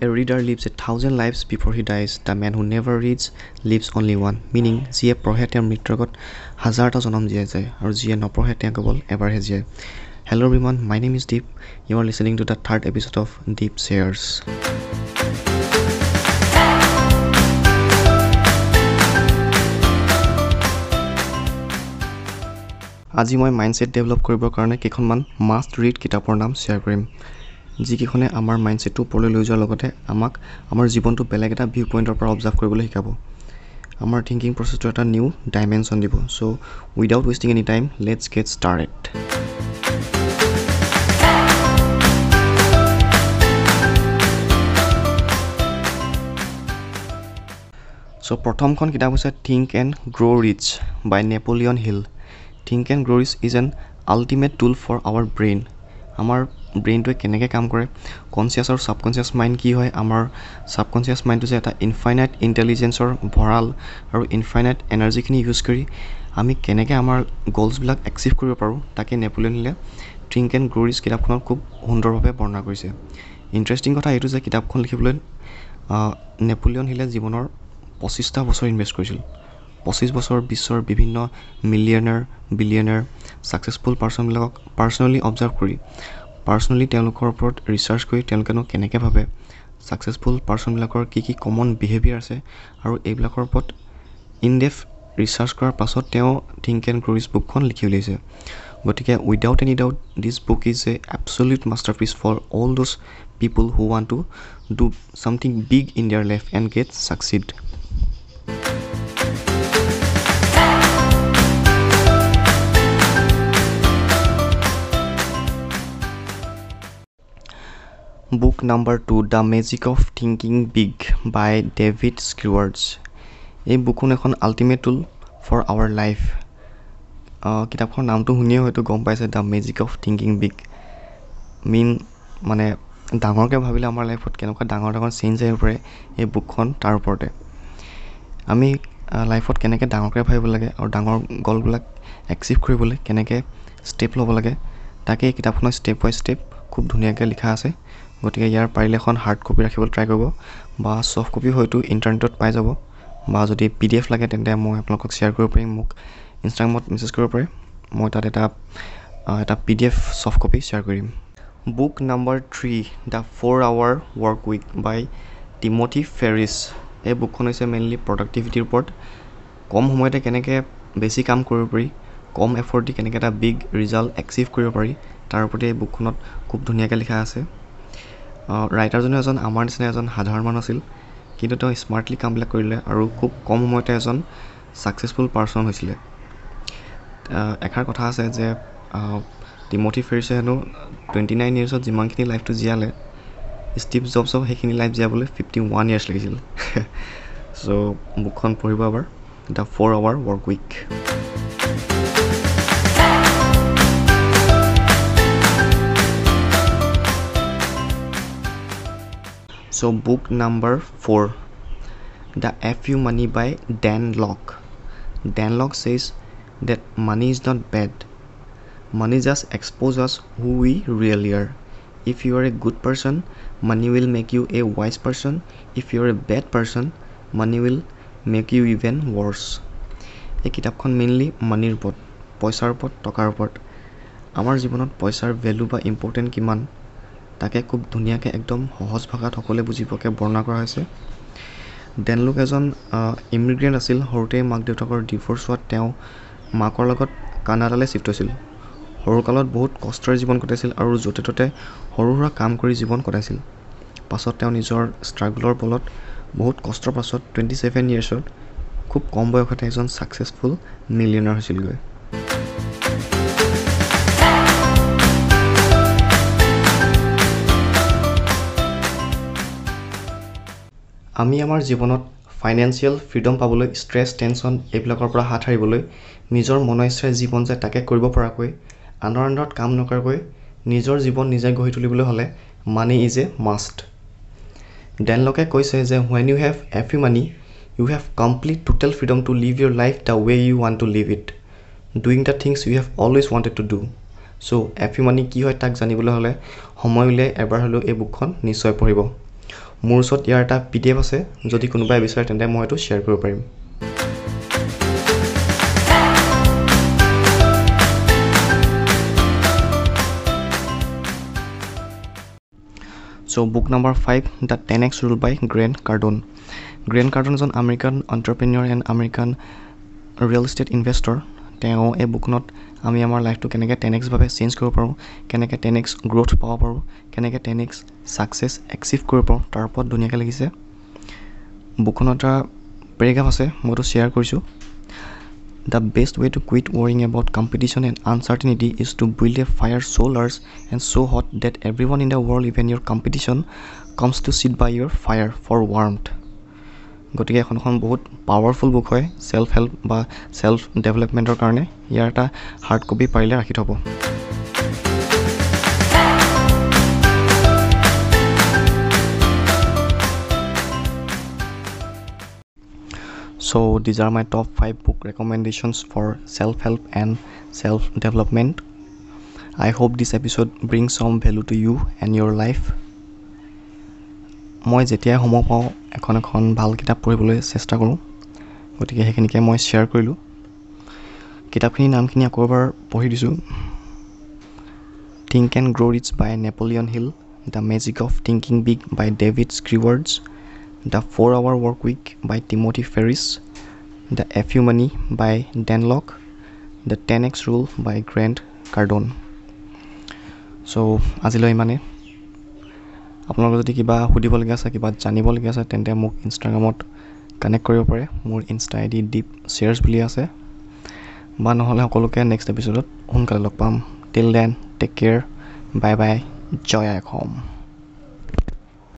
A reader lives a thousand lives before he dies. The man who never reads lives only one. Meaning, যিয়ে পঢ়ে তেওঁৰ মৃত্যুৰ আগত হাজাৰটা জনম জীয়াই যায় আৰু যিয়ে নপঢ়ে তেওঁ কেৱল এবাৰহে জীয়াই hello Rimon my name is Deep you are listening to the third episode of Deep shares আজি মই মাইণ্ডছেট ডেভেলপ কৰিবৰ কাৰণে কেইখনমান মাষ্ট ৰিড কিতাপৰ নাম শ্বেয়াৰ কৰিম যিকেইখনে আমাৰ মাইণ্ডছেটটো ওপৰলৈ লৈ যোৱাৰ লগতে আমাক আমাৰ জীৱনটো বেলেগ এটা ভিউ পইণ্টৰ পৰা অবজাৰ্ভ কৰিবলৈ শিকাব। আমাৰ থিংকিং প্ৰচেছটো এটা নিউ ডাইমেনশ্যন দিব। So' without wasting any time let's get started so' প্ৰথমখন কিতাপ হৈছে think and grow' rich by Napoleon Hill think and grow' rich is an ultimate tool for our brain আমাৰ ব্ৰেইনটোৱে কেনেকৈ কাম কৰে কনচিয়াছ আৰু ছাবকনচিয়াছ মাইণ্ড কি হয় আমাৰ ছাবকনচিয়াছ মাইণ্ডটো যে এটা ইনফাইনাইট ইণ্টেলিজেঞ্চৰ ভঁৰাল আৰু ইনফাইনাইট এনাৰ্জিখিনি ইউজ কৰি আমি কেনেকৈ আমাৰ গ'লছবিলাক এচিভ কৰিব পাৰোঁ তাকে নেপলিয়ন হিলে থিংক এণ্ড গ্ৰ' ৰিচ কিতাপখনত খুব সুন্দৰভাৱে বৰ্ণনা কৰিছে। ইণ্টাৰেষ্টিং কথা এইটো যে কিতাপখন লিখিবলৈ নেপলিয়ন হিলে জীৱনৰ পঁচিছটা বছৰ ইনভেষ্ট কৰিছিল। পঁচিছ বছৰ বিশ্বৰ বিভিন্ন মিলিয়নাৰ বিলিয়নাৰ ছাকচেছফুল পাৰ্চনবিলাকক পাৰ্চনেলি অবজাৰ্ভ কৰি পাৰ্চনেলি তেওঁলোকৰ ওপৰত ৰিচাৰ্চ কৰি তেওঁলোকেনো কেনেকৈ ভাবে ছাকচেছফুল পাৰ্চনবিলাকৰ কি কি কমন বিহেভিয়াৰ আছে আৰু এইবিলাকৰ ওপৰত ইন ডেফ ৰিচাৰ্চ কৰাৰ পাছত তেওঁ থিংক এণ্ড গ্ৰ'ৰিজ বুকখন লিখি উলিয়াইছে। গতিকে without any doubt this book is a absolute master for all those people who want to do something big in their life and get succeed book number two the magic of thinking big by David Schwartz এই বুকখন এখন ultimate tool for our life কিতাপখনৰ নামটো শুনিয়ে হয়তো গম পাইছে the magic of thinking big main মানে ডাঙৰকৈ ভাবিলে আমাৰ লাইফত কেনেকুৱা ডাঙৰ ডাঙৰ চেঞ্জ আহিব পাৰে এই বুকখন তাৰ ওপৰতে। আমি লাইফত কেনেকৈ ডাঙৰকৈ ভাবিব লাগে আৰু ডাঙৰ গ'লবিলাক এচিভ কৰিবলৈ কেনেকৈ ষ্টেপ ল'ব লাগে তাকে এই কিতাপখনৰ ষ্টেপ বাই ষ্টেপ খুব ধুনীয়াকৈ লিখা আছে। গতিকে ইয়াৰ পাৰিলে এখন হাৰ্ড কপি ৰাখিবলৈ ট্ৰাই কৰিব বা ছফ্ট কপি হয়তো ইণ্টাৰনেটত পাই যাব বা যদি পি ডি এফ লাগে তেন্তে মই আপোনালোকক শ্বেয়াৰ কৰিব পাৰিম মোক ইনষ্টাগ্ৰামত মেছেজ কৰিব পাৰে। মই তাত এটা এটা P D F soft copy share কৰিম। Book number three the four hour work week by Timothy Ferriss এই বুকখন হৈছে মেইনলি প্ৰডাক্টিভিটিৰ ওপৰত কম সময়তে কেনেকৈ বেছি কাম কৰিব পাৰি কম এফৰ্ট দি কেনেকৈ এটা বিগ ৰিজাল্ট এচিভ কৰিব পাৰি তাৰ ওপৰতে এই বুকখনত খুব ধুনীয়াকৈ লিখা আছে। ৰাইটাৰজনো এজন আমাৰ নিচিনা এজন সাধাৰণ মানুহ আছিল। কিন্তু তেওঁ স্মাৰ্টলি কামবিলাক কৰিলে আৰু খুব কম সময়তে এজন ছাকচেছফুল পাৰ্চন হৈছিলে। এষাৰ কথা আছে যে টিমথি ফেৰিছে হেনো টুৱেণ্টি নাইন ইয়েৰ্ছত যিমানখিনি লাইফটো জীয়ালে ষ্টিভ জবছক সেইখিনি লাইফ জীয়াবলৈ ফিফটি ওৱান ইয়েৰ্ছ লাগিছিল। চ' বুকখন পঢ়িব এবাৰ। The four hour work week book number four the F U money by Dan Lok Dan Lok says that money is not bad money just exposes who we really are if you are a good person money will make you a wise person if you are a bad person money will make you even ৱৰ্ছ এই কিতাপখন mainly মানিৰ ওপৰত পইচাৰ ওপৰত টকাৰ ওপৰত। আমাৰ জীৱনত পইচাৰ ভেলু বা ইম্পৰ্টেণ্ট কিমান? তাকে খুব ধুনীয়াকৈ একদম সহজ ভাষাত সকলোৱে বুজি পোৱাকৈ বৰ্ণনা কৰা হৈছে। ডেনলুক এজন ইমিগ্ৰেণ্ট আছিল সৰুতেই মাক দেউতাকৰ ডিভ'ৰ্চ হোৱাত তেওঁ মাকৰ লগত কানাডালৈ চিফ্ট হৈছিল। সৰুকালত বহুত কষ্টৰে জীৱন কটাইছিল আৰু য'তে ত'তে সৰু সুৰা কাম কৰি জীৱন কটাইছিল। পাছত তেওঁ নিজৰ ষ্ট্ৰাগলৰ বলত বহুত কষ্টৰ পাছত টুৱেণ্টি ছেভেন ইয়েৰ্ছত খুব কম বয়সতে এজন ছাকচেছফুল মিলিয়নাৰ হৈছিলগৈ। আমি আমাৰ জীৱনত ফাইনেন্সিয়েল ফ্ৰীডম পাবলৈ ষ্ট্ৰেছ টেনশ্যন এইবিলাকৰ পৰা হাত সাৰিবলৈ নিজৰ ইচ্ছাৰে জীৱন যায় তাকে কৰিব পৰাকৈ আনৰ আণ্ডাৰত কাম নকৰাকৈ নিজৰ জীৱন নিজে গঢ়ি তুলিবলৈ হ'লে মানি ইজ এ মাষ্ট ডেনলকে কৈছে যে when you have you money you have complete total freedom to live your life the way you want to live it doing the things you have always wanted to do so' F money কি হয় তাক জানিবলৈ হ'লে সময় উলিয়াই এবাৰ হ'লেও এই বুকখন নিশ্চয় পঢ়িব। মোৰ ওচৰত ইয়াৰ এটা পি ডি এফ আছে যদি কোনোবাই বিচাৰে তেন্তে মই এইটো শ্বেয়াৰ কৰিব পাৰিম। So' book number five the ten X rule by Grant Cardone Grant Cardone এজন American entrepreneur and American real estate investor তেওঁ এই বুকখনত আমি আমাৰ লাইফটো কেনেকৈ টেন এক্সভাৱে চেঞ্জ কৰিব পাৰোঁ কেনেকৈ টেন এক্স গ্ৰ'থ পাব পাৰোঁ কেনেকৈ টেন এক্স ছাকচেছ এচিভ কৰিব পাৰোঁ তাৰ ওপৰত ধুনীয়াকৈ লিখিছে। বুকখনত এটা পেৰেগ্ৰাফ আছে মইতো শ্বেয়াৰ কৰিছোঁ। The best way to quit worrying about competition and uncertainty is to build a fire so' large and so' hot that every one in the world even your competition comes to sit by your fire for warmth গতিকে এখন এখন বহুত powerful book হয় self help বা self ডেভেলপমেণ্টৰ কাৰণে। ইয়াৰ এটা হাৰ্ড কপি পাৰিলে ৰাখি থ'ব। So' these are my top five book recommendations for self help and self development I hope this episode bring some value to you and your life মই যেতিয়াই সময় পাওঁ এখন এখন ভাল কিতাপ পঢ়িবলৈ চেষ্টা কৰোঁ। গতিকে সেইখিনিকে মই শ্বেয়াৰ কৰিলোঁ। কিতাপখিনিৰ নামখিনি আকৌ এবাৰ পঢ়ি দিছোঁ। Think and grow' rich by Napoleon Hill the magic of thinking big by David Schwartz the four hour work week by Timothy Ferriss the F U money by Dan Lok the ten X rule by Grant Cardone so' আজিলৈ ইমানেই। আপোনালোকৰ যদি কিবা সুধিবলগীয়া আছে কিবা জানিবলগীয়া আছে তেন্তে মোক ইনষ্টাগ্ৰামত কানেক্ট কৰিব পাৰে। মোৰ insta I D Deep shares বুলি আছে। বা নহ'লে সকলোকে নেক্সট এপিছ'ডত সোনকালে লগ পাম। Till then take care bye bye জয় আই অসম